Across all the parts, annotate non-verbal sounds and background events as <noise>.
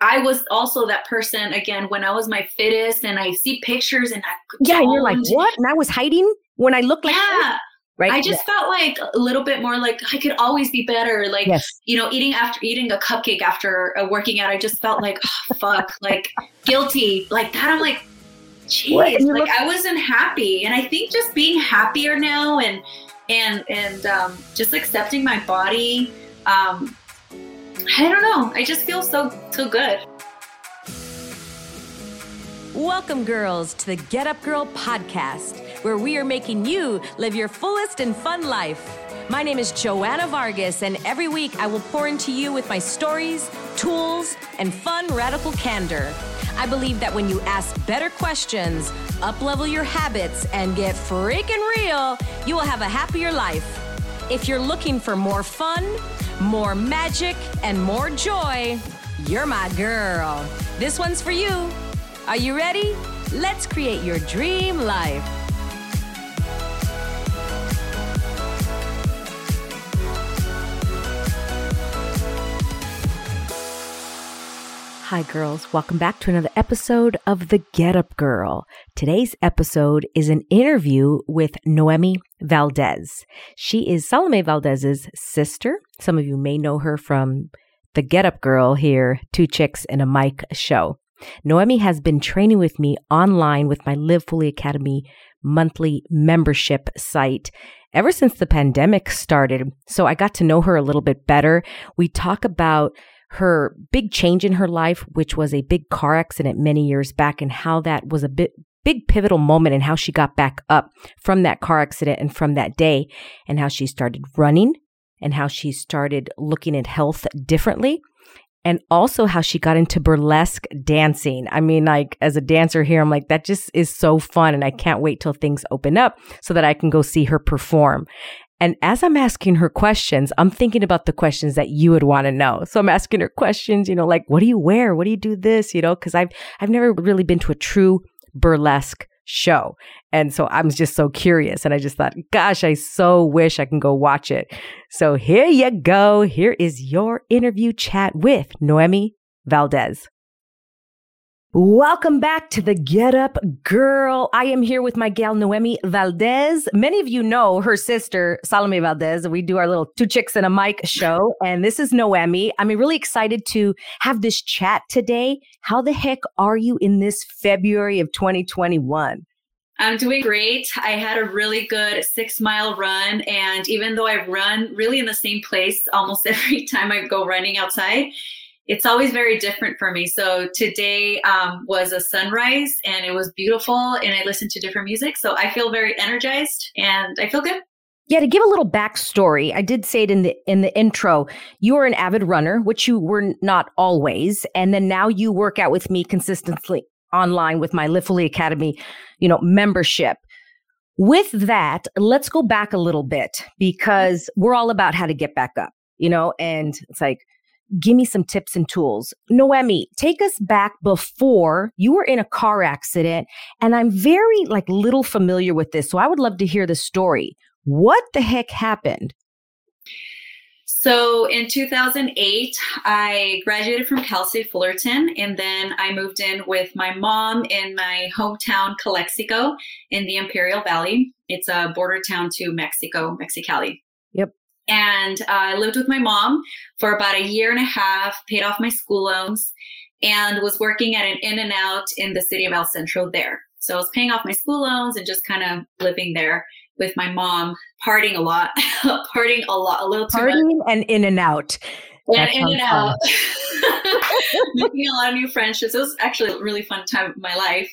I was also that person again when I was my fittest and I see pictures and I Yeah, you're like, what? And I was hiding when I looked like yeah. that? Right. I just yeah. felt like a little bit more like I could always be better. Like, Yes. you know, eating after eating a cupcake after uh, working out, I just felt like, oh, fuck, like guilty, like that. I'm like, jeez, like look- I wasn't happy. And I think just being happier now and, and, and, um, just accepting my body, um, I don't know. I just feel so, so good. Welcome, girls, to the Get Up Girl podcast, where we are making you live your fullest and fun life. My name is Joanna Vargas, and every week I will pour into you with my stories, tools, and fun radical candor. I believe that when you ask better questions, uplevel your habits, and get freaking real, you will have a happier life. If you're looking for more fun, more magic, and more joy, you're my girl. This one's for you. Are you ready? Let's create your dream life. Hi, girls. Welcome back to another episode of The Get Up Girl. Today's episode is an interview with Nohemi Valdez. She is Salome Valdez's sister. Some of you may know her from The Get Up Girl here, Two Chicks and a Mic show. Nohemi has been training with me online with my Live Fully Academy monthly membership site ever since the pandemic started. So I got to know her a little bit better. We talk about her big change in her life, which was a big car accident many years back, and how that was a bit big pivotal moment and how she got back up from that car accident and from that day, and how she started running and how she started looking at health differently. And also how she got into burlesque dancing. I mean, like as a dancer here, I'm like, that just is so fun. And I can't wait till things open up so that I can go see her perform. And as I'm asking her questions, I'm thinking about the questions that you would want to know. So I'm asking her questions, you know, like, what do you wear? What do you do this? You know, cause I've, I've never really been to a true burlesque show. And so I'm just so curious. And I just thought, gosh, I so wish I can go watch it. So here you go. Here is your interview chat with Nohemi Valdez. Welcome back to the Get Up Girl. I am here with my gal Nohemi Valdez. Many of you know her sister Salome Valdez. We do our little two chicks and a mic show, <laughs> and this is Nohemi. I'm really excited to have this chat today. How the heck are you in this February of 2021? I'm doing great. I had a really good six mile run. And even though I run really in the same place almost <laughs> every time I go running outside, it's always very different for me. So today um, was a sunrise and it was beautiful and I listened to different music. So I feel very energized and I feel good. Yeah, to give a little backstory, I did say it in the in the intro. You are an avid runner, which you were not always, and then now you work out with me consistently online with my Live Fully Academy, you know, membership. With that, let's go back a little bit because we're all about how to get back up, you know, and it's like, give me some tips and tools. Nohemi, take us back before you were in a car accident. And I'm very like little familiar with this. So I would love to hear the story. What the heck happened? So in 2008, I graduated from Cal State Fullerton, and then I moved in with my mom in my hometown, Calexico, in the Imperial Valley. It's a border town to Mexico, Mexicali. And uh, I lived with my mom for about a year and a half, paid off my school loans, and was working at an In-N-Out in the city of El Centro there. So I was paying off my school loans and just kind of living there with my mom, partying a lot, <laughs> partying a lot, a little too much. And in and out. And in and out, <laughs> making a lot of new friendships. It was actually a really fun time of my life.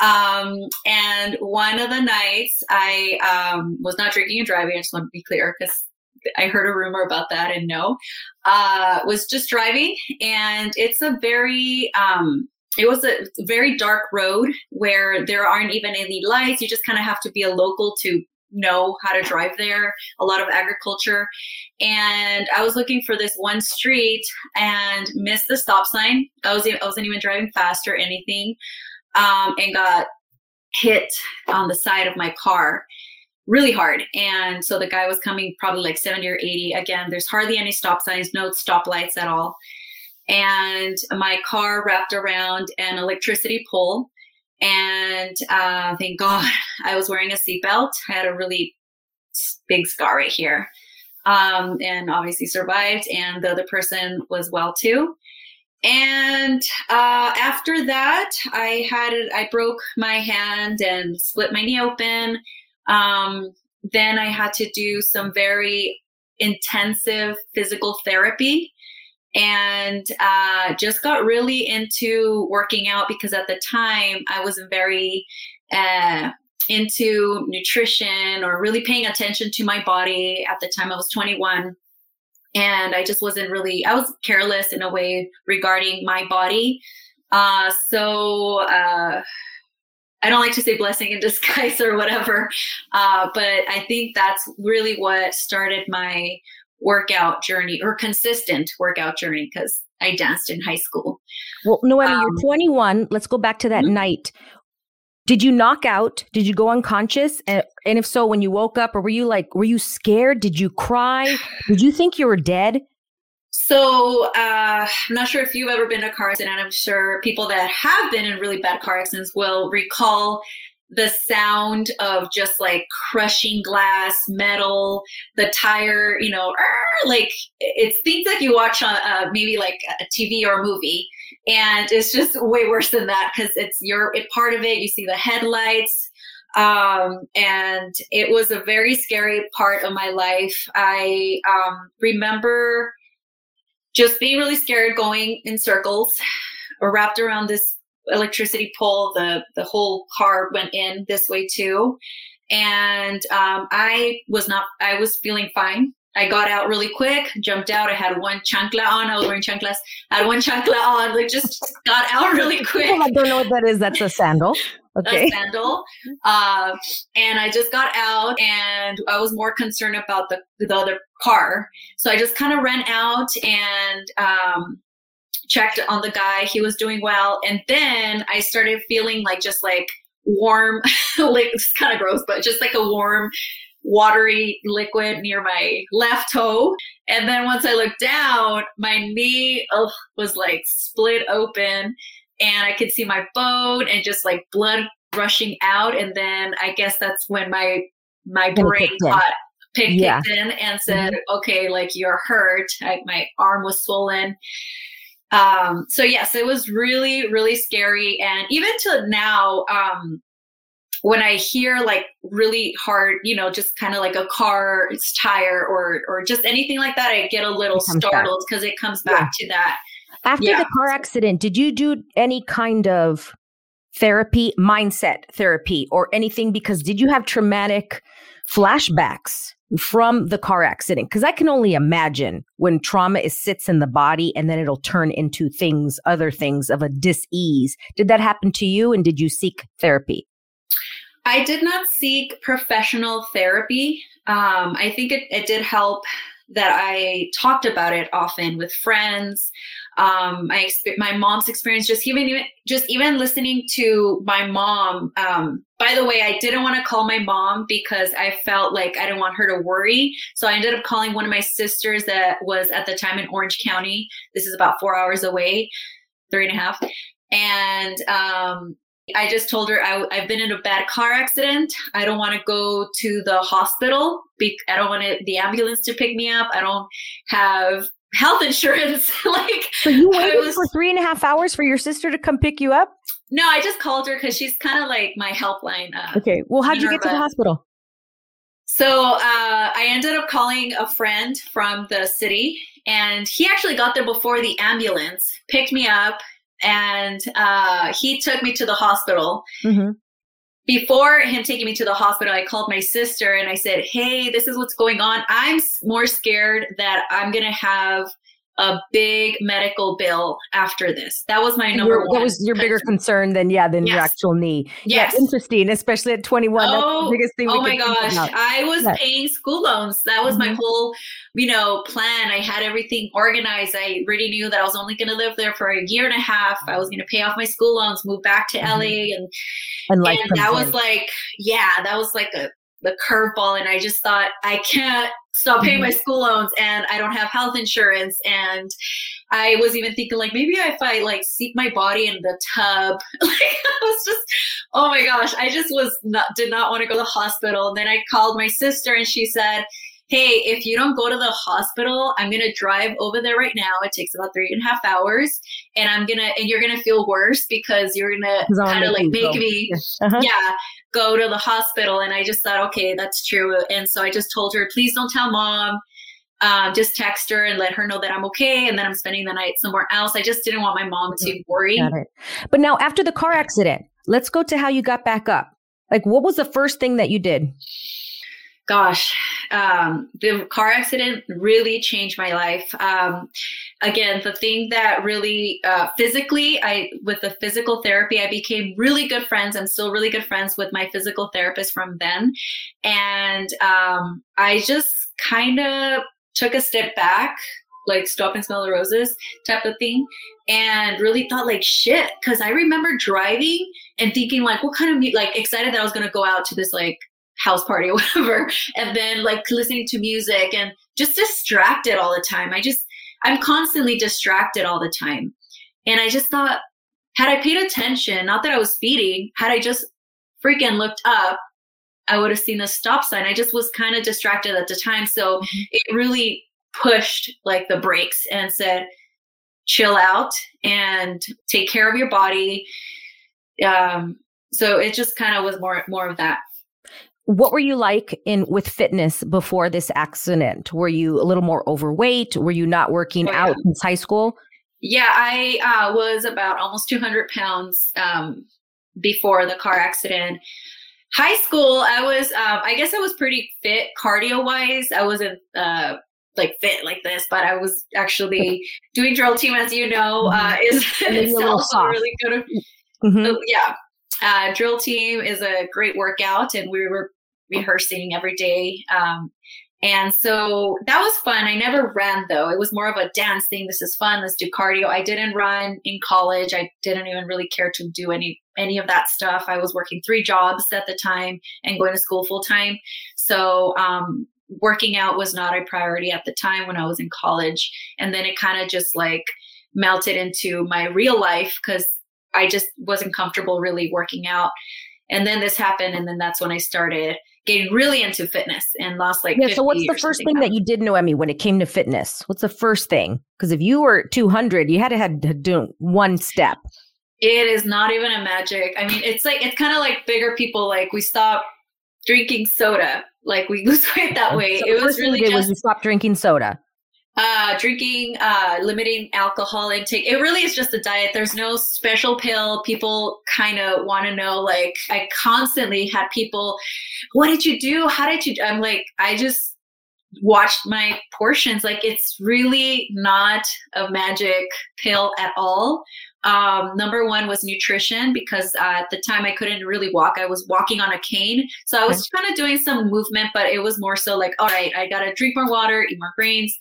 Um, and one of the nights, I um, was not drinking and driving. I just want to be clear because I heard a rumor about that and no, uh, was just driving. And it's a very, um, it was a very dark road where there aren't even any lights. You just kind of have to be a local to know how to drive there. A lot of agriculture. And I was looking for this one street and missed the stop sign. I was I wasn't even driving fast or anything, um, and got hit on the side of my car really hard. And so the guy was coming probably like 70 or 80. Again, there's hardly any stop signs, no stop lights at all. and my car wrapped around an electricity pole. And uh, thank God <laughs> I was wearing a seatbelt. I had a really big scar right here. Um, and obviously survived. And the other person was well too. And uh, after that, I had I broke my hand and split my knee open. Um, then I had to do some very intensive physical therapy and uh, just got really into working out because at the time I wasn't very uh, into nutrition or really paying attention to my body. At the time, I was 21 and I just wasn't really, I was careless in a way regarding my body. Uh, so, uh, I don't like to say blessing in <laughs> disguise or whatever, uh, but I think that's really what started my workout journey or consistent workout journey because I danced in high school. Well, Nohemi, um, you're 21. Let's go back to that mm-hmm. night. Did you knock out? Did you go unconscious? And, and if so, when you woke up, or were you like, were you scared? Did you cry? Did you think you were dead? So uh, I'm not sure if you've ever been in a car accident. I'm sure people that have been in really bad car accidents will recall the sound of just like crushing glass, metal, the tire, you know, like it's things like you watch on uh, maybe like a TV or a movie. And it's just way worse than that because it's your it, part of it. You see the headlights. Um, and it was a very scary part of my life. I um, remember just being really scared going in circles or wrapped around this electricity pole. The the whole car went in this way too, and um, I was not. I was feeling fine. I got out really quick, jumped out. I had one chancla on. I was wearing chanclas. I had one chancla on. Like just got out really quick. I don't know what that is. That's a sandal. <laughs> Okay. A sandal. Uh, <laughs> and I just got out, and I was more concerned about the the other car. So I just kind of ran out and um, checked on the guy. He was doing well. And then I started feeling like just like warm, <laughs> like it's kind of gross, but just like a warm, watery liquid near my left toe. And then once I looked down, my knee ugh, was like split open and I could see my bone and just like blood rushing out. And then I guess that's when my my brain got picked yeah. in and said, mm-hmm. okay, like you're hurt. I, my arm was swollen. Um, so yes, it was really, really scary. And even to now, um, when I hear like really hard, you know, just kind of like a car tire or or just anything like that, I get a little startled because it comes back yeah. to that. After yeah. the car accident, did you do any kind of therapy, mindset therapy, or anything? Because did you have traumatic flashbacks from the car accident because i can only imagine when trauma is sits in the body and then it'll turn into things other things of a dis-ease did that happen to you and did you seek therapy i did not seek professional therapy um, i think it, it did help that i talked about it often with friends um, my my mom's experience, just even just even listening to my mom. Um, by the way, I didn't want to call my mom because I felt like I didn't want her to worry. So I ended up calling one of my sisters that was at the time in Orange County. This is about four hours away, three and a half, and um, I just told her I, have been in a bad car accident. I don't want to go to the hospital. I don't want the ambulance to pick me up. I don't have health insurance. <laughs> like, so you waited was, for three and a half hours for your sister to come pick you up? No, I just called her because she's kind of like my helpline. Uh, okay. Well, how'd you get to the hospital? So uh, I ended up calling a friend from the city, and he actually got there before the ambulance picked me up, and uh, he took me to the hospital. Mm-hmm before him taking me to the hospital, I called my sister and I said, Hey, this is what's going on. I'm more scared that I'm going to have a big medical bill after this. That was my number one. That was your bigger concern than yeah than yes. your actual knee. Yes, yeah, interesting, especially at 21. Oh, biggest thing. Oh my gosh, I was yeah. paying school loans. That was mm-hmm. my whole, you know, plan. I had everything organized. I already knew that I was only going to live there for a year and a half. I was going to pay off my school loans, move back to mm-hmm. LA, and and, and that was like, yeah, that was like a the curveball, and I just thought I can't stop paying my school loans and I don't have health insurance. And I was even thinking like maybe if I like seep my body in the tub, <laughs> like I was just, oh my gosh, I just was not, did not want to go to the hospital. And then I called my sister and she said, hey, if you don't go to the hospital, I'm gonna drive over there right now. It takes about three and a half hours, and I'm gonna and you're gonna feel worse because you're gonna kind of like make go. me, uh-huh. yeah, go to the hospital. And I just thought, okay, that's true. And so I just told her, please don't tell mom. Um, just text her and let her know that I'm okay, and then I'm spending the night somewhere else. I just didn't want my mom to mm, worry. But now, after the car accident, let's go to how you got back up. Like, what was the first thing that you did? Gosh, um, the car accident really changed my life. Um, again, the thing that really uh, physically, I with the physical therapy, I became really good friends. I'm still really good friends with my physical therapist from then, and um, I just kind of took a step back like stop and smell the roses type of thing and really thought like shit because i remember driving and thinking like what kind of like excited that i was going to go out to this like house party or <laughs> whatever and then like listening to music and just distracted all the time. I just i'm constantly distracted all the time. And i just thought had i paid attention not that i was speeding had i just freaking looked up i would have seen the stop sign. I just was kind of distracted at the time. So mm-hmm. it really pushed like the brakes and said chill out and take care of your body. Um so it just kind of was more more of that what were you like in with fitness before this accident? Were you a little more overweight? Were you not working oh, yeah. out since high school? Yeah, I uh, was about almost 200 pounds um, before the car accident. High school, I was, uh, I guess I was pretty fit cardio wise. I wasn't uh, like fit like this, but I was actually doing drill team, as you know, uh, mm-hmm. is <laughs> itself really good. Mm-hmm. yeah. Uh, drill team is a great workout, and we were rehearsing every day. Um, and so that was fun. I never ran though. It was more of a dance thing. This is fun. Let's do cardio. I didn't run in college. I didn't even really care to do any any of that stuff. I was working three jobs at the time and going to school full time. So um, working out was not a priority at the time when I was in college. And then it kind of just like melted into my real life because I just wasn't comfortable really working out. And then this happened, and then that's when I started getting really into fitness and lost like yeah. So what's the first thing that you did, Nohemi, when it came to fitness? What's the first thing? Because if you were 200, you had to had to do one step. It is not even a magic. I mean, it's like it's kind of like bigger people. Like we stop drinking soda. Like we <laughs> lose weight that way. So it was really just was you stop drinking soda uh, drinking, uh, limiting alcohol intake. It really is just a diet. There's no special pill. People kind of want to know. Like, I constantly had people, what did you do? How did you? I'm like, I just watched my portions. Like, it's really not a magic pill at all. Um, number one was nutrition because uh, at the time I couldn't really walk. I was walking on a cane. So I was kind of doing some movement, but it was more so like, all right, I got to drink more water, eat more grains,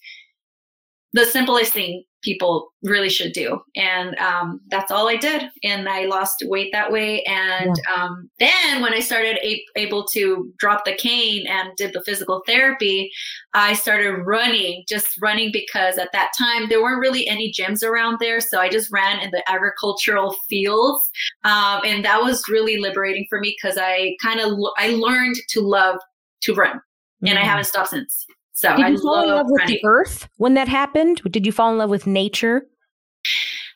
the simplest thing people really should do. And um, that's all I did. And I lost weight that way. And yeah. um, then when I started a- able to drop the cane and did the physical therapy, I started running, just running because at that time there weren't really any gyms around there. So I just ran in the agricultural fields. Um, and that was really liberating for me because I kind of, I learned to love to run. Mm-hmm. And I mm-hmm. haven't stopped since. So did you I fall in love with the earth when that happened? Did you fall in love with nature?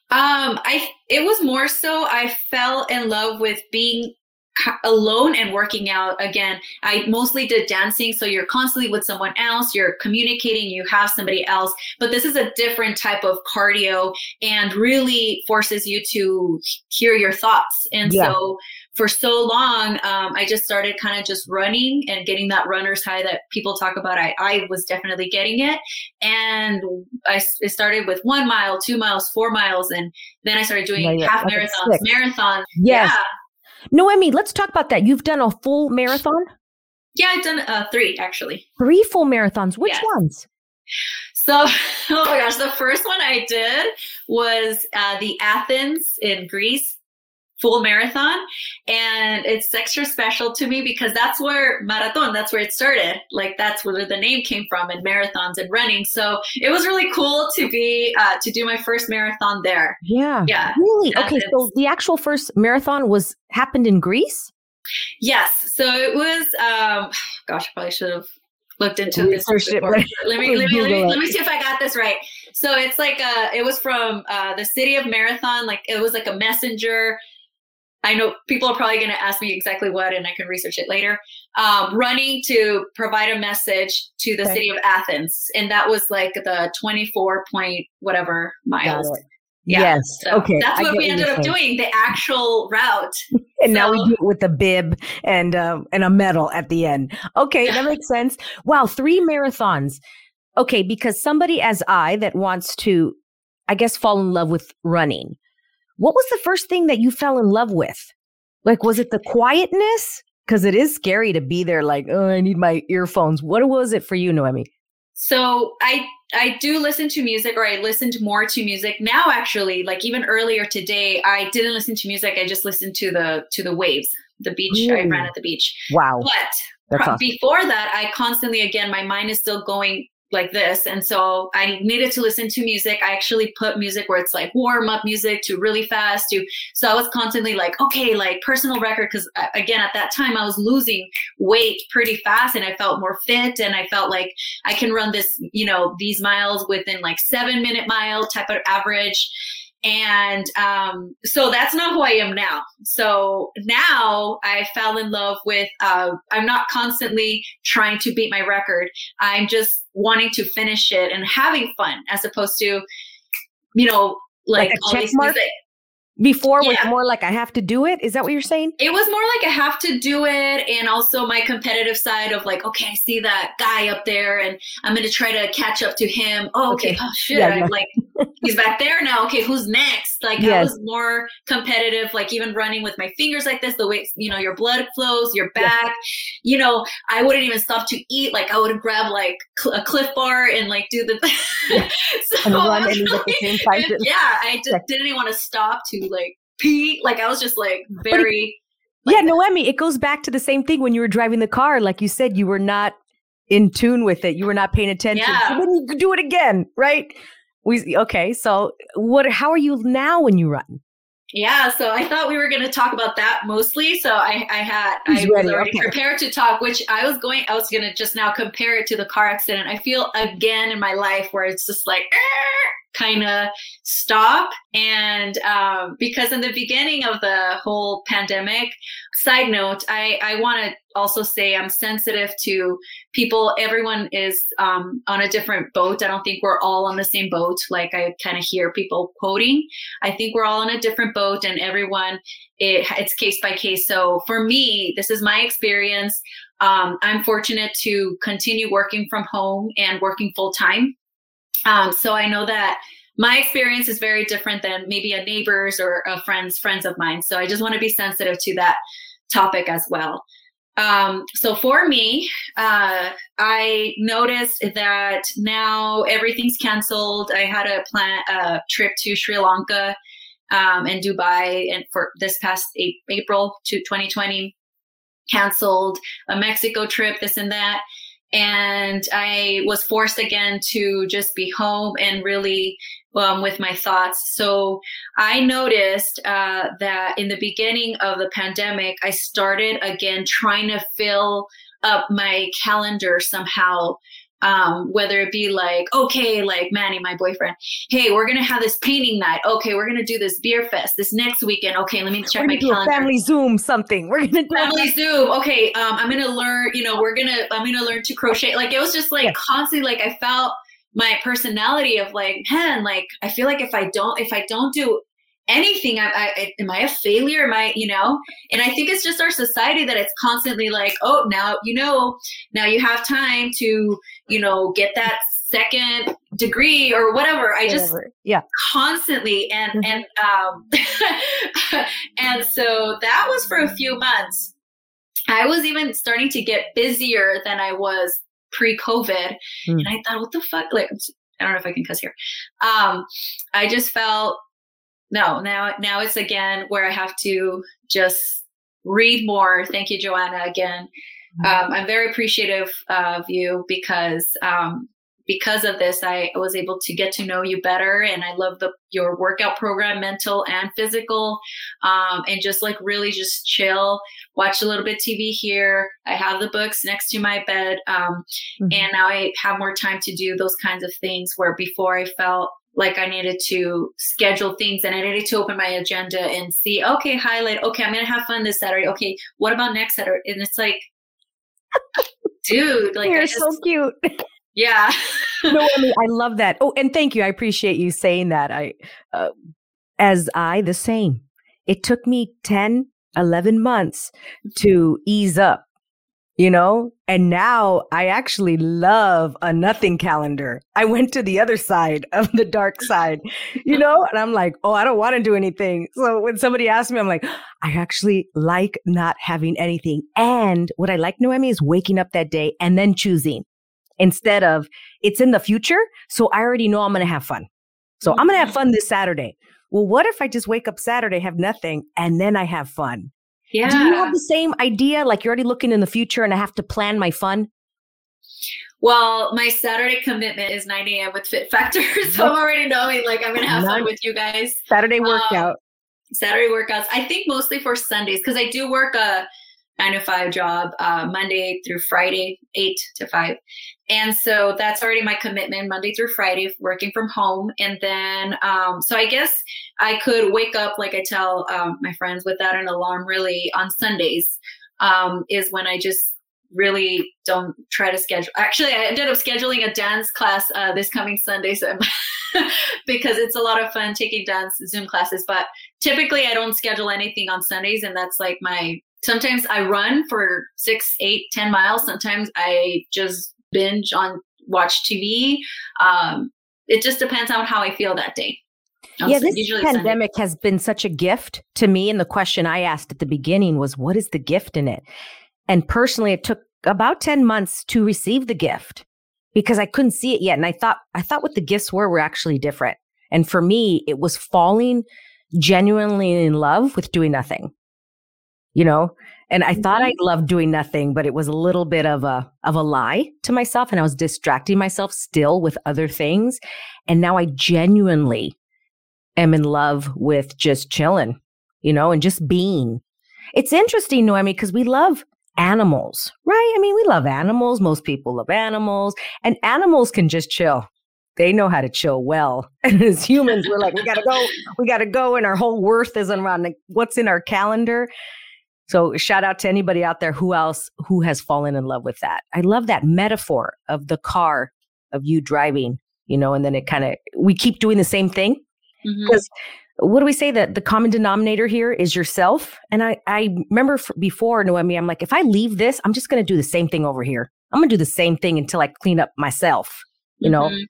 Um, I it was more so I fell in love with being alone and working out again i mostly did dancing so you're constantly with someone else you're communicating you have somebody else but this is a different type of cardio and really forces you to hear your thoughts and yeah. so for so long um, i just started kind of just running and getting that runner's high that people talk about i, I was definitely getting it and I, started with one mile two miles four miles and then i started doing yeah, yeah. half marathons marathons yes. yeah mean, let's talk about that. You've done a full marathon? Yeah, I've done uh, three actually. Three full marathons. Which yes. ones? So, <laughs> oh my gosh, the first one I did was uh, the Athens in Greece full marathon. And it's extra special to me because that's where marathon, that's where it started. Like that's where the name came from and marathons and running. So it was really cool to be, uh, to do my first marathon there. Yeah. Yeah. Really? Okay. So the actual first marathon was happened in Greece? Yes. So it was, um, <sighs> gosh, I probably should have looked into this. It, <laughs> let me let me, let me let me see if I got this right. So it's like uh it was from uh the city of Marathon, like it was like a messenger. I know people are probably going to ask me exactly what, and I can research it later. Um, running to provide a message to the okay. city of Athens, and that was like the twenty-four point whatever miles. Yeah. Yes. So okay. That's what we ended up doing, the actual route. <laughs> and so, now we do it with a bib and um, and a medal at the end. Okay, that makes sense. Wow, three marathons. Okay, because somebody as I that wants to, I guess, fall in love with running. What was the first thing that you fell in love with? Like, was it the quietness? Because it is scary to be there. Like, oh, I need my earphones. What was it for you, Nohemi? So I I do listen to music or I listened more to music now actually like even earlier today I didn't listen to music I just listened to the to the waves the beach Ooh. I ran at the beach wow but awesome. before that I constantly again my mind is still going like this. And so I needed to listen to music. I actually put music where it's like warm up music to really fast to, so I was constantly like, okay, like personal record. Cause uh, again, at that time I was losing weight pretty fast and I felt more fit and I felt like I can run this, you know, these miles within like seven minute mile type of average. And um, so that's not who I am now. So now I fell in love with, uh, I'm not constantly trying to beat my record. I'm just wanting to finish it and having fun as opposed to, you know, like, like all these mark? Before yeah. was more like I have to do it. Is that what you're saying? It was more like I have to do it, and also my competitive side of like, okay, I see that guy up there, and I'm gonna try to catch up to him. Oh, okay. okay. Oh shit! Yeah, yeah. like he's back there now. Okay, who's next? Like yes. I was more competitive, like even running with my fingers like this, the way you know your blood flows, your back. Yeah. You know, I wouldn't even stop to eat. Like I would grab like cl- a Clif Bar and like do the <laughs> so and run and really, the same yeah, I just didn't even want to stop to like pee. Like I was just like very. Like, yeah, Nohemi, it goes back to the same thing when you were driving the car. Like you said, you were not in tune with it. You were not paying attention. Yeah. So then you do it again, right? We okay. So what? How are you now when you run? Yeah, so I thought we were going to talk about that mostly. So I, I had He's I was ready. already okay. prepared to talk, which I was going. I was going to just now compare it to the car accident. I feel again in my life where it's just like kind of stop. And um, because in the beginning of the whole pandemic, side note, I I want to also say I'm sensitive to people. Everyone is um, on a different boat. I don't think we're all on the same boat. Like I kind of hear people quoting. I think we're all on a different boat, and everyone it, it's case by case. So for me, this is my experience. Um, I'm fortunate to continue working from home and working full time. Um, so I know that my experience is very different than maybe a neighbor's or a friend's friends of mine. So I just want to be sensitive to that topic as well. Um, so for me, uh, I noticed that now everything's canceled. I had a plan a trip to Sri Lanka um, and Dubai, and for this past April to 2020, canceled a Mexico trip, this and that, and I was forced again to just be home and really um, with my thoughts. So I noticed uh, that in the beginning of the pandemic, I started again trying to fill up my calendar somehow. Um, whether it be like, okay, like Manny, my boyfriend, hey, we're gonna have this painting night. Okay, we're gonna do this beer fest this next weekend. Okay, let me check my calendar. family Zoom something. We're gonna do family Zoom. Okay, um, I'm gonna learn. You know, we're gonna I'm gonna learn to crochet. Like it was just like yeah. constantly like I felt my personality of like, man, like I feel like if I don't, if I don't do anything, I, I am I a failure? Am I, you know? And I think it's just our society that it's constantly like, oh, now you know, now you have time to, you know, get that second degree or whatever. I just yeah constantly and mm-hmm. and um <laughs> and so that was for a few months. I was even starting to get busier than I was pre-COVID, mm. and I thought, what the fuck? Like, I don't know if I can cuss here. Um, I just felt no, now now it's again where I have to just read more. Thank you, Joanna, again. Mm-hmm. Um, I'm very appreciative of you because um, because of this, I was able to get to know you better, and I love the your workout program, mental and physical, um, and just like really just chill, watch a little bit TV here. I have the books next to my bed, um, mm-hmm. and now I have more time to do those kinds of things. Where before I felt like I needed to schedule things and I needed to open my agenda and see, okay, highlight, okay, I'm gonna have fun this Saturday. Okay, what about next Saturday? And it's like, dude, like you're just, so cute. Yeah. <laughs> no, I mean, I love that. Oh, and thank you. I appreciate you saying that. I, uh, as I, the same. It took me 10, 11 months to ease up you know? And now I actually love a nothing calendar. I went to the other side of the dark side, you know? And I'm like, oh, I don't want to do anything. So when somebody asks me, I'm like, I actually like not having anything. And what I like, Nohemi, is waking up that day and then choosing instead of it's in the future. So I already know I'm going to have fun. So I'm going to have mm-hmm. fun this Saturday. Well, what if I just wake up Saturday, have nothing, and then I have fun? Yeah. Do you have the same idea? Like you're already looking in the future and I have to plan my fun? Well, my Saturday commitment is 9 a.m. with Fit Factor. <laughs> So I'm already knowing like I'm going to have fun with you guys. Saturday um, workout. Um, Saturday workouts. I think mostly for Sundays because I do work a nine to five job, uh, Monday through Friday, eight to five. And so that's already my commitment Monday through Friday, working from home. And then, um, so I guess I could wake up, like I tell um, my friends, without an alarm really on Sundays, um, is when I just really don't try to schedule. Actually, I ended up scheduling a dance class uh, this coming Sunday. So <laughs> because it's a lot of fun taking dance Zoom classes. But typically, I don't schedule anything on Sundays, and that's like my. Sometimes I run for six, eight, ten miles. Sometimes I just binge on watch TV. Um, it just depends on how I feel that day. Yeah, this pandemic Sunday. has been such a gift to me. And the question I asked at the beginning was, what is the gift in it? And personally, it took about 10 months to receive the gift because I couldn't see it yet. And I thought, I thought what the gifts were were actually different. And for me, it was falling genuinely in love with doing nothing, you know? And I thought I mm-hmm. loved doing nothing, but it was a little bit of a of a lie to myself and I was distracting myself still with other things. And now I genuinely am in love with just chilling, you know, and just being. It's interesting, Nohemi, because we love animals, right? I mean, we love animals. Most people love animals, and animals can just chill. They know how to chill well. <laughs> And as humans, we're like, we gotta go, we gotta go, and our whole worth is around what's in our calendar. So shout out to anybody out there who else who has fallen in love with that. I love that metaphor of the car of you driving, you know, and then it kind of we keep doing the same thing because mm-hmm. what do we say that the common denominator here is yourself? And I I remember before Nohemi, I'm like, if I leave this, I'm just going to do the same thing over here. I'm going to do the same thing until I clean up myself. You mm-hmm. know,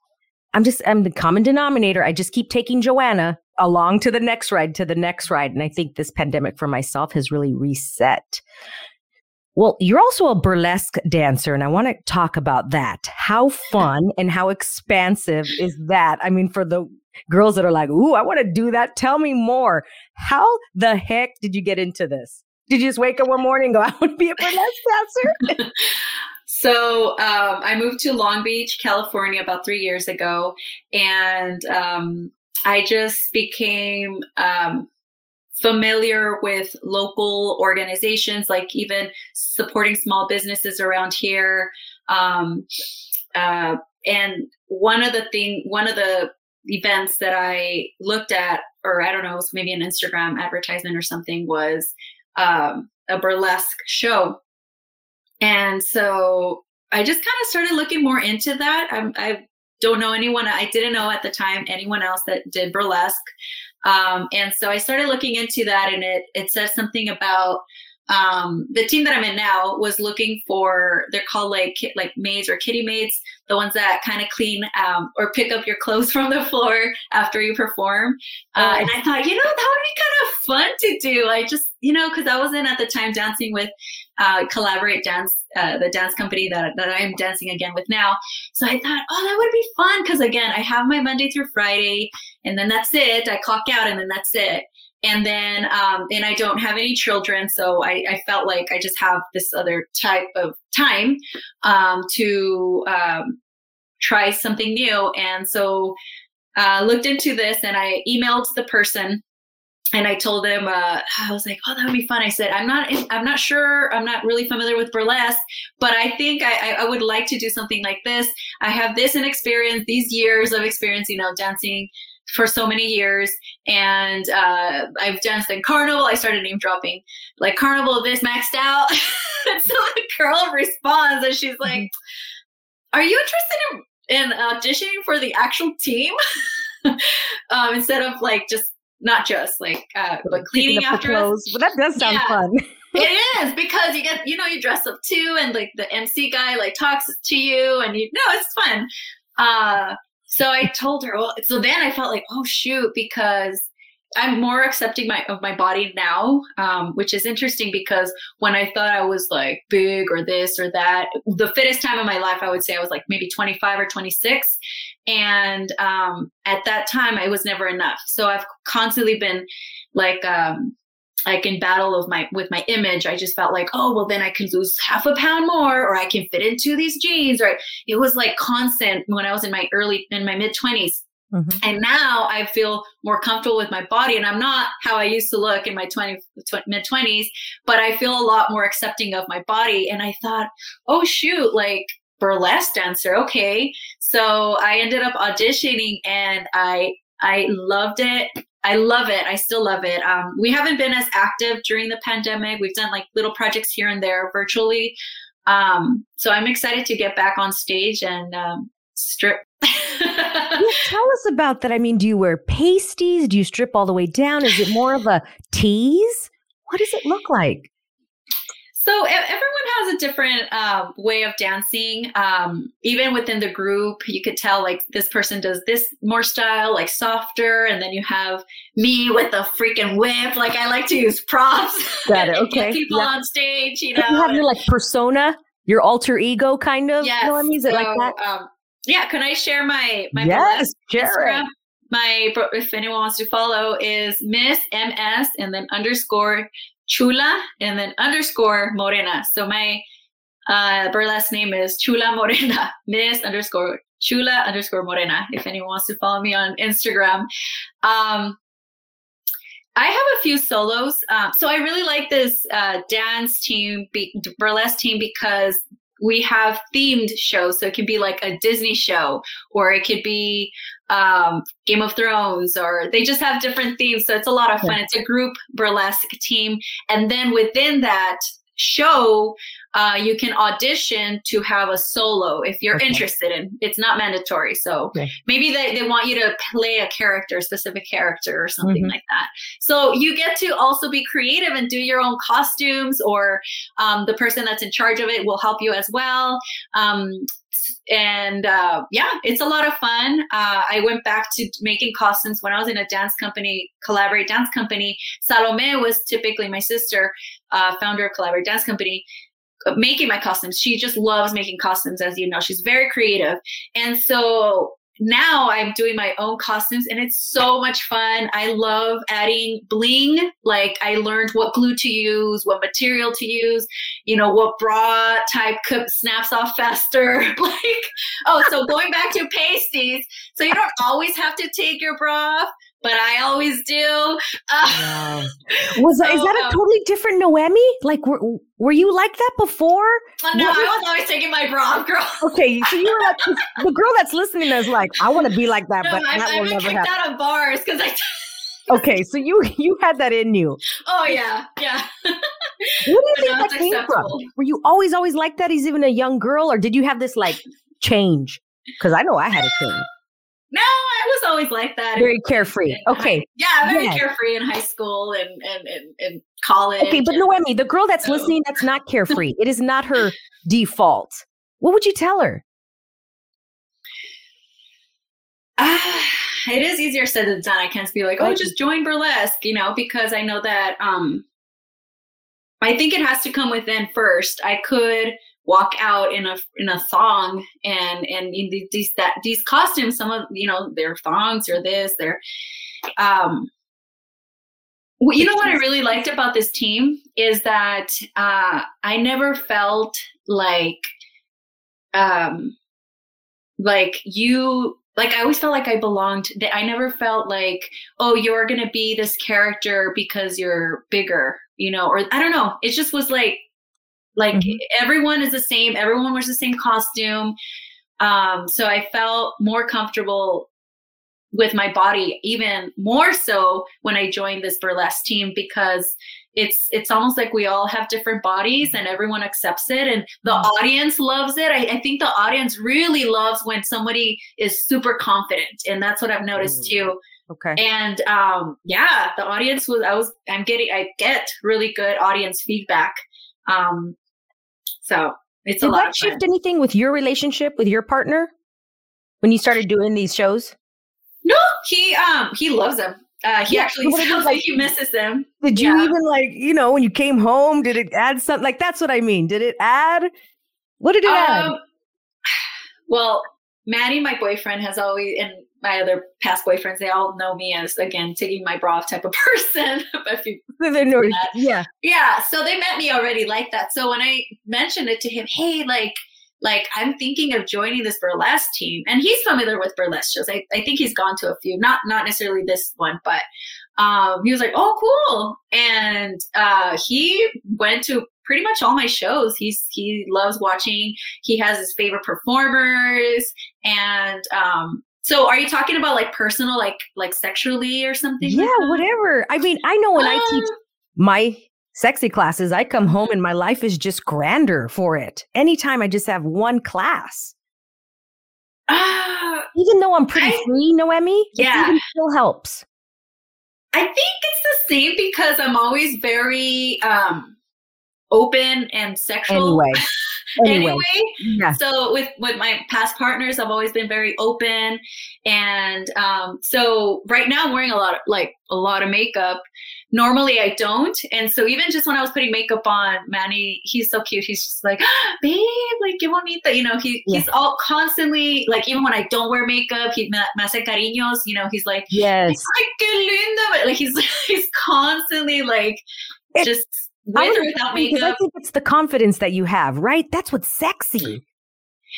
I'm just I'm the common denominator. I just keep taking Joanna along to the next ride, to the next ride. And I think this pandemic for myself has really reset. Well, you're also a burlesque dancer, and I want to talk about that. How fun and how expansive is that? I mean, for the girls that are like, Ooh, I want to do that, tell me more. How the heck did you get into this? Did you just wake up one morning and go, I want to be a burlesque dancer? <laughs> So um, I moved to Long Beach, California, about three years ago, and um, I just became um, familiar with local organizations, like even supporting small businesses around here. Um, uh, and one of the thing, one of the events that I looked at, or I don't know, it was maybe an Instagram advertisement or something, was um, a burlesque show. And so I just kind of started looking more into that. I'm, I don't know anyone. I didn't know at the time anyone else that did burlesque. Um, and so I started looking into that, and it it says something about um, the team that I'm in now was looking for they're called like like maids or kitty maids, the ones that kind of clean um, or pick up your clothes <laughs> from the floor after you perform. Uh, and I thought, you know, that would be kind of fun to do. I just, you know, because I wasn't at the time dancing with uh, Collaborate Dance uh, the dance company that, that I'm dancing again with now. So I thought, oh, that would be fun because again, I have my Monday through Friday, and then that's it. I clock out, and then that's it. And then, um, and I don't have any children, so I, I felt like I just have this other type of time um, to um, try something new. And so, uh, looked into this, and I emailed the person and I told him, uh, I was like, oh, that would be fun. I said, I'm not, I'm not sure. I'm not really familiar with burlesque, but I think I, I would like to do something like this. I have this in experience, these years of experience, you know, dancing for so many years. And uh, I've danced in carnival. I started name dropping like carnival, this maxed out. <laughs> and so the girl responds and she's like, mm-hmm. are you interested in, in auditioning for the actual team? <laughs> um, instead of like just not just like uh, but cleaning after us. But that does sound yeah. fun. <laughs> it is because you get you know you dress up too, and like the MC guy like talks to you, and you know it's fun. Uh, so I told her. Well, so then I felt like oh shoot because I'm more accepting my of my body now, um, which is interesting because when I thought I was like big or this or that, the fittest time of my life, I would say I was like maybe 25 or 26, and um, at that time, I was never enough. So I've constantly been like um, like in battle of my with my image. I just felt like oh well then i can lose half a pound more or i can fit into these jeans. Right it was like constant when i was in my early in my mid 20s Mm-hmm. And now I feel more comfortable with my body and I'm not how I used to look in my 20, tw- mid 20s, but I feel a lot more accepting of my body. And I thought, oh, shoot, like burlesque dancer. Okay. So I ended up auditioning and I, I loved it. I love it. I still love it. Um, we haven't been as active during the pandemic. We've done like little projects here and there virtually. Um, so I'm excited to get back on stage and um, strip <laughs> tell us about that. I mean, do you wear pasties? Do you strip all the way down? Is it more of a tease? What does it look like? So everyone has a different uh, way of dancing. Um, even within the group, you could tell like this person does this more style, like softer, and then you have me with a freaking whip. Like I like to use props. Got it. <laughs> Okay. people yeah. on stage. You know, you have your like persona, your alter ego, kind of. Yes. You know Is it so, like that? Um, yeah, can I share my my yes, Instagram? My if anyone wants to follow is Miss MS and then underscore Chula and then underscore Morena. So my uh, burlesque name is Chula Morena, <laughs> Miss underscore Chula underscore Morena. If anyone wants to follow me on Instagram. Um, I have a few solos. Uh, so I really like this uh, dance team, be- burlesque team, because we have themed shows. So it could be like a Disney show, or it could be um, Game of Thrones, or they just have different themes. So it's a lot of fun. Yeah. It's a group burlesque team. And then within that show, uh, you can audition to have a solo if you're okay. interested in it's not mandatory so okay. maybe they, they want you to play a character a specific character or something mm-hmm. like that so you get to also be creative and do your own costumes or um, the person that's in charge of it will help you as well um, and uh, yeah, it's a lot of fun. Uh, I went back to making costumes when I was in a dance company, Collaborate Dance Company. Salome was typically my sister, uh, founder of Collaborate Dance Company making my costumes. She just loves making costumes, as you know. She's very creative. And so now I'm doing my own costumes and it's so much fun. I love adding bling. Like I learned what glue to use, what material to use, you know, what bra type snaps off faster. <laughs> like, oh, so going back to pasties. So you don't always have to take your bra off but I always do. Uh. Was so, is that a um, totally different Nohemi? Like, were, were you like that before? Uh, no, what? I was always taking my bra off, girl. Okay, so you were like the girl that's listening is like, I want to be like that, no, but I, that I've will been never kicked happen. out of bars because I. <laughs> okay, so you you had that in you. Oh yeah, yeah. Where do you <laughs> think that came from? Were you always always like that as even a young girl, or did you have this like change? Because I know I had a change. No, I was always like that. Very carefree. Okay. High, yeah, very carefree in high school and, and, and, and college. Okay, but Nohemi, the girl that's so. listening that's not carefree, it is not her <laughs> default. What would you tell her? Uh, <sighs> it is easier said than done. I can't be like, oh, just join burlesque, you know, because I know that um I think it has to come within first. I could walk out in a in a thong and and these that these costumes some of you know their thongs or this they're um you know what I really liked about this team is that uh, I never felt like um like you like I always felt like I belonged. That I never felt like, oh, you're gonna be this character because you're bigger, you know, or I don't know. It just was like, like mm-hmm. everyone is the same. Everyone wears the same costume. Um, so I felt more comfortable with my body, even more so when I joined this burlesque team because it's it's almost like we all have different bodies and everyone accepts it and the mm. audience loves it I, I, think the audience really loves when somebody is super confident and that's what i've noticed too okay and um yeah the audience was i was i'm getting i get really good audience feedback um so it's Did a lot that shift anything with your relationship with your partner when you started doing these shows no he um he loves them uh, he yeah, actually sounds <laughs> like, he misses them. Did you yeah. even like, you know, when you came home, did it add something? Like, that's what I mean. Did it add? What did it um, add? <sighs> Well, Manny, my boyfriend, has always, and my other past boyfriends, they all know me as, again, taking my bra off type of <laughs> person. if you know, yeah. Yeah. So they met me already like that. So when I mentioned it to him, hey, like, like I'm thinking of joining this burlesque team. And he's familiar with burlesque shows. I, I think he's gone to a few, not not necessarily this one, but um, he was like, "Oh, cool!" And uh, he went to pretty much all my shows. He's he loves watching. He has his favorite performers, and um, so are you talking about like personal, like like sexually or something? Yeah, like whatever. I mean, I know when uh, I teach my sexy classes, I come home and my life is just grander for it. Anytime I just have one class. Uh, even though I'm pretty I, free, Nohemi, yeah, it still helps. I think it's the same because I'm always very um open and sexual. Anyway. <laughs> Anyway, anyway. Yeah. so with with my past partners i've always been very open and um so right now i'm wearing a lot of like a lot of makeup normally I don't. And so even just when I was putting makeup on, Manny, he's so cute. He's just like, babe, like, qué that. You know, he, yeah. he's all constantly, like, even when I don't wear makeup, he me, me hace cariños, you know, he's like, yes. Ay, qué lindo. Like, he's, <laughs> he's constantly like, it, just with or without makeup. I think it's the confidence that you have, right? That's what's sexy.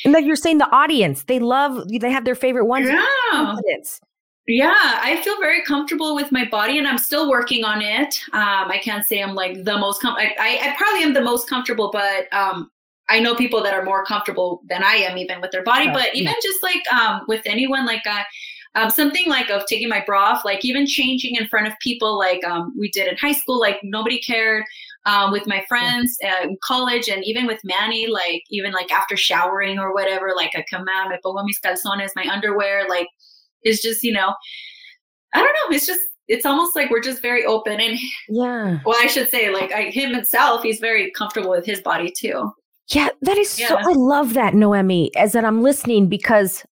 And that you're saying, the audience, they love, they have their favorite ones. Yeah. Confidence. Yeah, I feel very comfortable with my body, and I'm still working on it. Um, I can't say I'm like the most. Com- I, I, I probably am the most comfortable, but um, I know people that are more comfortable than I am, even with their body. but even yeah. just like um, with anyone, like uh, um, something like of taking my bra off, like even changing in front of people, like um, we did in high school, like nobody cared. Um, with my friends uh, in college and even with Manny, like even like after showering or whatever, like I come out, me pongo mis calzones, my underwear, like is just, you know, I don't know. It's just, it's almost like we're just very open and yeah. <laughs> Well, I should say like I, him himself, he's very comfortable with his body too. Yeah, that is yeah. so. I love that, Nohemi, as that I'm listening because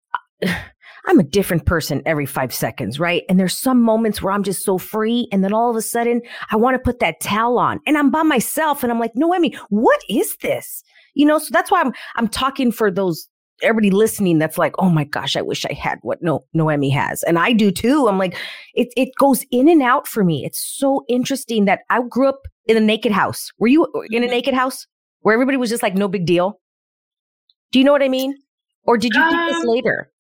I'm a different person every five seconds, right? And there's some moments where I'm just so free. And then all of a sudden, I want to put that towel on and I'm by myself. And I'm like, Nohemi, what is this? You know, so that's why I'm, I'm talking for those everybody listening that's like, oh my gosh, I wish I had what no Nohemi has. And I do too. I'm like, it it goes in and out for me. It's so interesting that I grew up in a naked house. Were you in a mm-hmm. naked house where everybody was just like no big deal? Do you know what I mean? Or did you um, get this later?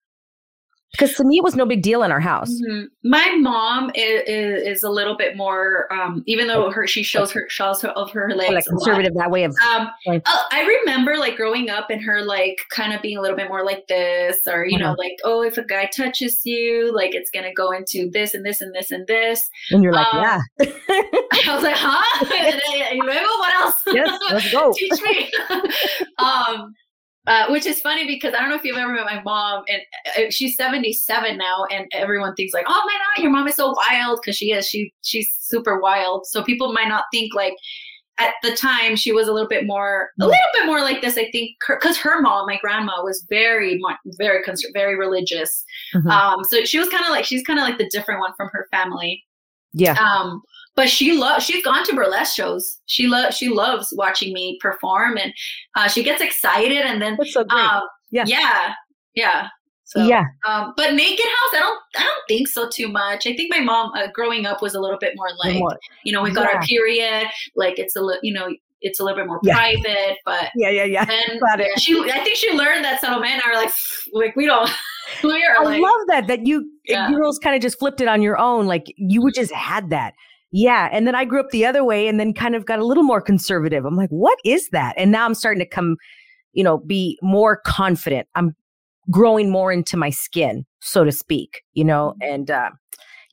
Because to me it was no big deal in our house. Mm-hmm. my mom is, is, a little bit more um, even though her she shows her shows her of her legs like conservative that way of um, like, oh, i remember like growing up and her like kind of being a little bit more like this or you uh-huh. know like oh if a guy touches you like it's gonna go into this and this and this and this. And you're like um, yeah. <laughs> I was like huh? <laughs> What else? Yes let's go. <laughs> Teach me. Um uh, which is funny because I don't know if you've ever met my mom, and uh, she's 77 now, and everyone thinks like, "Oh my god, your mom is so wild," because she is. She she's super wild. So people might not think like at the time she was a little bit more, a mm. little bit more like this. I think because her, her, mom, my grandma, was very very very religious. Mm-hmm. Um, so she was kind of like she's kind of like the different one from her family. Yeah. Um, but she loves she's gone to burlesque shows she loves she loves watching me perform and uh, she gets excited and then That's so great. um, Yeah. yeah yeah so yeah. um, but naked house i don't i don't think so too much i think my mom uh, growing up was a little bit more like More. you know we got Yeah. our period like it's a little you know it's a little bit more Yeah. private but Yeah, yeah, yeah. then <laughs> yeah, she i think she learned that some men are like like we don't <laughs> we are I like love that that you Yeah. girls kind of just flipped it on your own. Like you would just had that. Yeah. And then I grew up the other way and then kind of got a little more conservative. I'm like, what is that? And now I'm starting to come, you know, be more confident. I'm growing more into my skin, so to speak, you know, Mm-hmm. and uh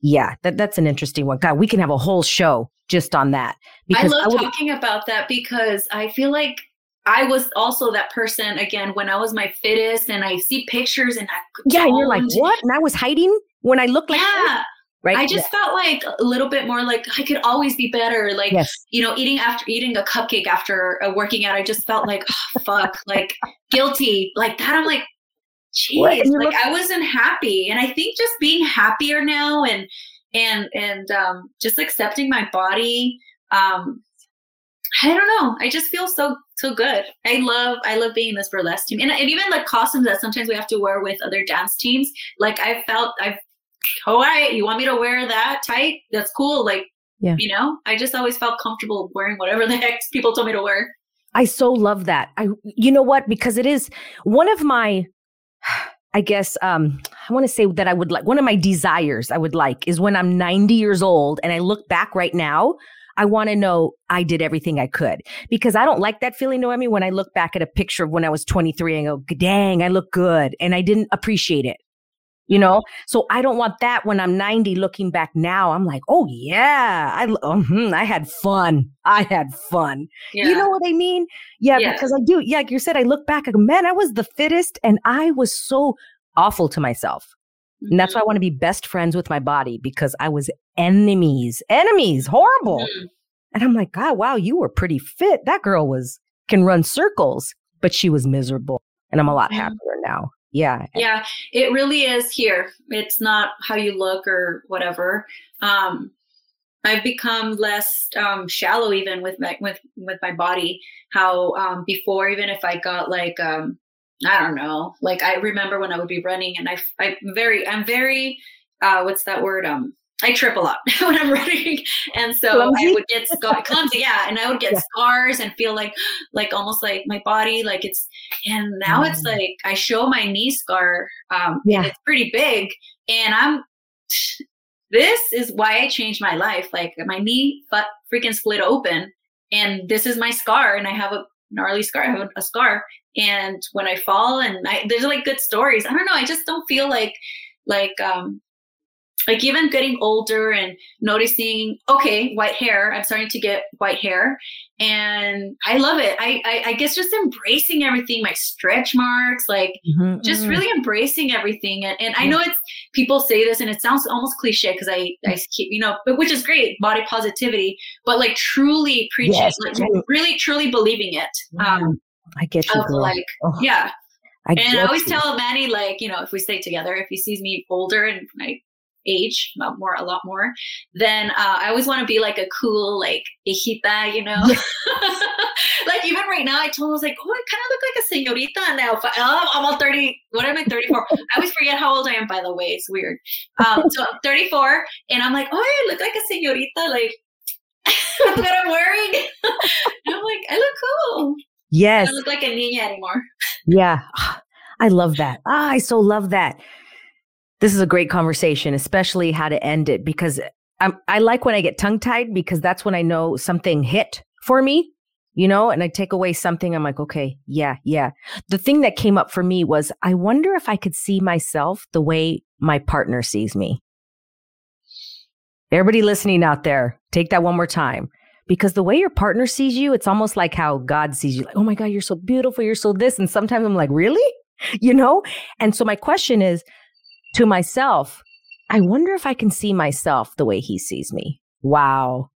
yeah, that that's an interesting one. God, we can have a whole show just on that. I love would- talking about that because I feel like I was also that person again when I was my fittest and I see pictures and I Yeah, and you're like, what? And I was hiding when I looked like yeah, this, right? I just felt like a little bit more like I could always be better. Like yes. you know, eating after eating a cupcake after uh, working out, I just felt like oh, fuck, like guilty, like that. I'm like, jeez, like look- I wasn't happy, and I think just being happier now and and and um, just accepting my body. Um, I don't know. I just feel so so good. I love I love being in this burlesque team, and, and even like costumes that sometimes we have to wear with other dance teams. Like I felt I've all right, you want me to wear that tight? That's cool. Like Yeah. you know, I just always felt comfortable wearing whatever <laughs> the heck people told me to wear. I so love that. I you know what? Because it is one of my I guess um I want to say that I would like one of my desires I would like is when I'm 90 years old and I look back right now, I want to know I did everything I could. Because I don't like that feeling, Nohemi, when I look back at a picture of when I was 23 and go, dang, I look good. And I didn't appreciate it. You know, so I don't want that when I'm 90 looking back now. I'm like, oh, yeah, I, mhm, I had fun. I had fun. Yeah. You know what I mean? Yeah, Yeah. because I do. Yeah, like you said, I look back, go, man, I was the fittest and I was so awful to myself. And that's why I want to be best friends with my body because I was enemies, enemies, horrible. Mhm. And I'm like, God, wow, you were pretty fit. That girl was, can run circles, but she was miserable. And I'm a lot Mhm. happier now. Yeah. Yeah, it really is here. It's not how you look or whatever. Um, I've become less um, shallow even with my with with my body. How um, before, even if I got like um, I don't know, like I remember when I would be running, and I I'm very I'm very uh, what's that word um. I trip a lot <laughs> when I'm running, and so Clumsy? I would get scar- <laughs> clumsy, yeah, and I would get Yeah. scars and feel like, like almost like my body, like it's and now it's Mm. like I show my knee scar. Um, Yeah. and it's pretty big, and I'm. This is why I changed my life. Like my knee, but freaking split open, and this is my scar, and I have a gnarly scar. I have a, a scar, and when I fall, and I, there's like good stories. I don't know. I just don't feel like, like, um, like even getting older and noticing okay white hair i'm starting to get white hair and i love it i i, I guess just embracing everything my stretch marks like Mhm, just mhm. really embracing everything and, and i know it's people say this and it sounds almost cliche because i i keep you know but which is great body positivity but like truly preaching Yes, like true. really truly believing it um Mm, I get you. of like Oh, yeah I and I always you. tell Manny, like, you know, if we stay together, if he sees me older and my age, not more, a lot more, then uh, I always want to be like a cool, like, hijita, you know? <laughs> like, even right now, I told him, I was like, oh, I kind of look like a señorita now. Oh, I'm all 30, what am I, 34? I always forget how old I am, by the way. It's weird. Um, so I'm 34, and I'm like, oh, I look like a señorita, like, <laughs> with what I'm wearing. <laughs> I'm like, I look cool. Yes. I don't look like a niña anymore. Yeah. <sighs> I love that. Ah, I so love that. This is a great conversation, especially how to end it because I'm, I like when I get tongue tied because that's when I know something hit for me, you know, and I take away something. I'm like, okay, yeah, yeah. The thing that came up for me was I wonder if I could see myself the way my partner sees me. Everybody listening out there, take that one more time because the way your partner sees you, it's almost like how God sees you. Like, oh my God, you're so beautiful. You're so this. And sometimes I'm like, really? <laughs> You know? And so my question is to myself, I wonder if I can see myself the way he sees me. Wow.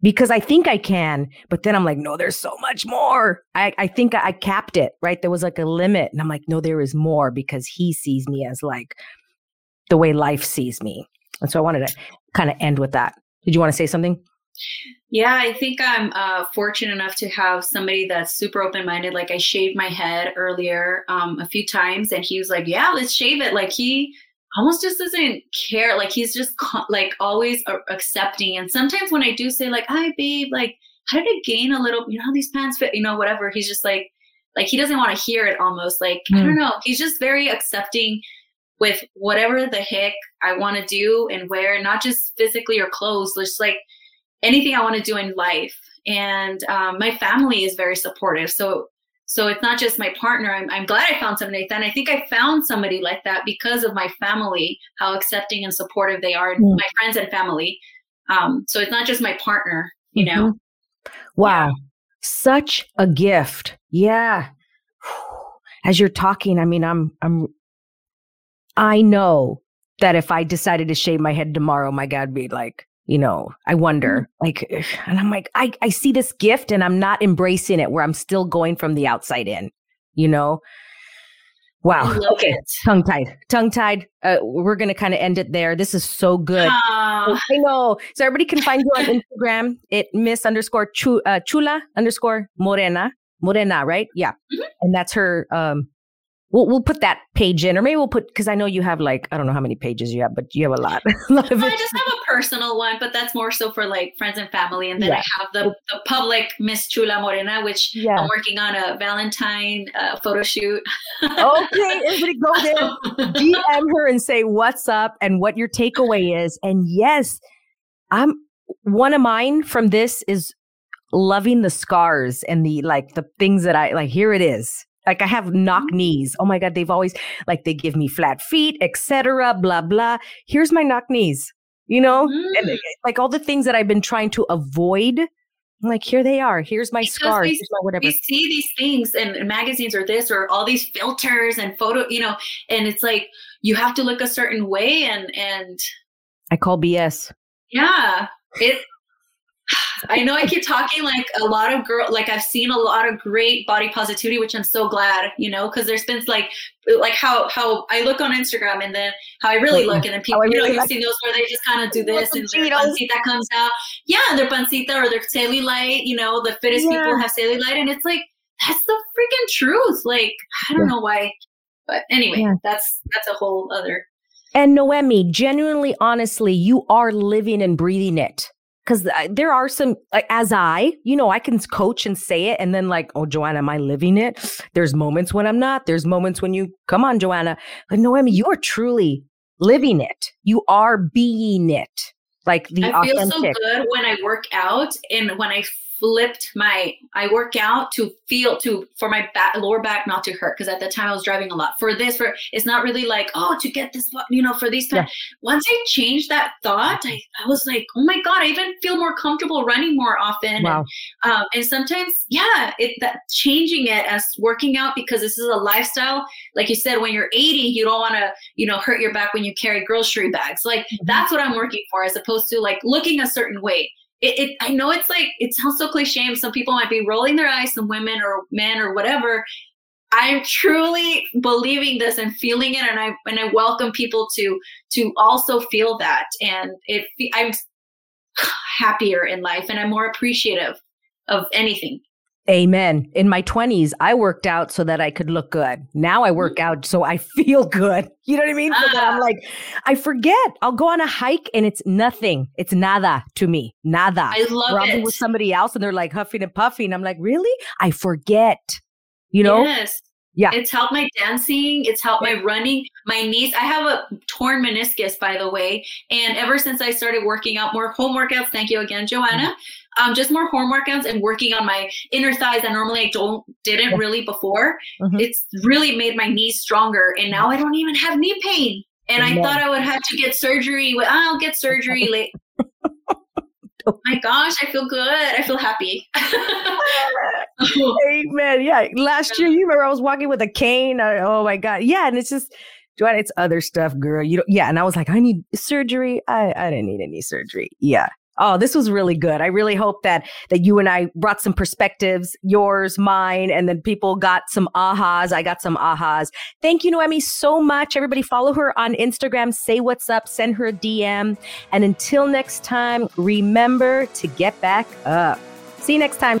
Because I think I can, but then I'm like, no, there's so much more. I, I think I, I capped it, right? There was like a limit. And I'm like, no, there is more because he sees me as like the way life sees me. And so I wanted to kind of end with that. Did you want to say something? Yeah, I think I'm uh, fortunate enough to have somebody that's super open minded. Like I shaved my head earlier um, a few times, and he was like, "Yeah, let's shave it." Like he almost just doesn't care. Like he's just like always accepting. And sometimes when I do say like, "Hi, babe," like how did I gain a little? You know how these pants fit? You know, whatever. He's just like, like he doesn't want to hear it. Almost like mm. I don't know. He's just very accepting with whatever the heck I want to do and wear, not just physically or clothes, just like anything I want to do in life. And um, my family is very supportive. So so it's not just my partner. I'm, I'm glad I found somebody like that. And I think I found somebody like that because of my family, how accepting and supportive they are, mm. my friends and family. Um, so it's not just my partner, you mm-hmm. know. Wow. Yeah. Such a gift. Yeah. As you're talking, I mean, I'm I'm I know that if I decided to shave my head tomorrow, my God, be like, you know, I wonder, mm-hmm. like, and I'm like, I, I see this gift and I'm not embracing it where I'm still going from the outside in, you know? Wow. Okay. Tongue tied. Tongue tied. Uh, we're going to kind of end it there. This is so good. Uh, I know. So everybody can find you on <laughs> Instagram It Miss underscore uh, Chula underscore Morena. Morena, right? Yeah. Mm-hmm. And that's her um, We'll we'll put that page in, or maybe we'll put because I know you have like I don't know how many pages you have, but you have a lot. <laughs> a lot I just have a personal one, but that's more so for like friends and family, and then yeah. I have the, the public Miss Chula Morena, which yeah. I'm working on a Valentine uh, photo shoot. okay, everybody go <laughs> there, DM her and say what's up and what your takeaway is, and yes, I'm one of mine from this is loving the scars and the like the things that I like. Here it is like I have knock mm-hmm. knees. Oh my God, they've always like they give me flat feet, etc. Blah blah. Here's my knock knees. You know, mm. and like all the things that I've been trying to avoid. I'm like, here they are. Here's my because scars. We, Here's my whatever. We see these things in magazines or this or all these filters and photo, you know, and it's like you have to look a certain way and and I call BS. Yeah. It <sighs> I know I keep talking like a lot of girl, like I've seen a lot of great body positivity, which I'm so glad, you know, because there's been like, like how how I look on Instagram and then how I really look, and then people, you know, you've seen those where they just kind of do this and their pancita comes out, yeah, and their pancita or their cellulite, you know, the fittest yeah. people have cellulite, and it's like that's the freaking truth. Like I don't yeah. know why, but anyway, yeah. that's that's a whole other. And Nohemi, genuinely, honestly, you are living and breathing it because there are some like as i you know i can coach and say it and then like oh joanna am i living it? There's moments when i'm not. There's moments when you come on joanna. But Nohemi you are truly living it. You are being it. Like the i feel authentic. so good when i work out and when i flipped my I work out to feel to for my back lower back not to hurt because at the time I was driving a lot. For this, for it's not really like oh to get this you know for these. Yeah. Once I changed that thought, I, I was like oh my god, I even feel more comfortable running more often. Wow. And, um, and sometimes yeah, it that changing it as working out because this is a lifestyle. Like you said, when you're 80, you don't want to you know hurt your back when you carry grocery bags. Like mm-hmm. that's what I'm working for as opposed to like looking a certain way it, it, I know it's like it sounds so cliche. And some people might be rolling their eyes, some women or men or whatever. I'm truly believing this and feeling it, and I and I welcome people to to also feel that. And if I'm happier in life, and I'm more appreciative of anything. Amen. In my 20s, I worked out so that I could look good. Now I work out so I <laughs> feel good. You know what I mean? So that I'm ah. like, I forget. I'll go on a hike and it's nothing. It's nada to me. Nada. I love or I'll it. with somebody else and they're like huffing and puffing. I'm like, really? I forget. You know? Yes. Yeah. It's helped my dancing. It's helped my running, my knees. I have a torn meniscus, by the way. And ever since I started working out more home workouts, thank you again, Joanna. Mm-hmm. Um, just more home workouts and working on my inner thighs that normally I don't didn't really before. Mm-hmm. It's really made my knees stronger. And now I don't even have knee pain. And I thought I would have to get surgery. I'll get surgery late. <laughs> my gosh, I feel good. I feel happy. <laughs> Amen. Yeah. Last year, you remember I was walking with a cane. I, oh my God. Yeah. And it's just, Joanna, it's other stuff, girl. You don't, yeah. And I was like, I need surgery. I, I didn't need any surgery. Yeah. Oh, this was really good. I really hope that that you and I brought some perspectives, yours, mine, and then people got some ahas. I got some ahas. Thank you, Nohemi, so much. Everybody follow her on Instagram, say what's up, send her a DM. And until next time, remember to get back up. See you next time.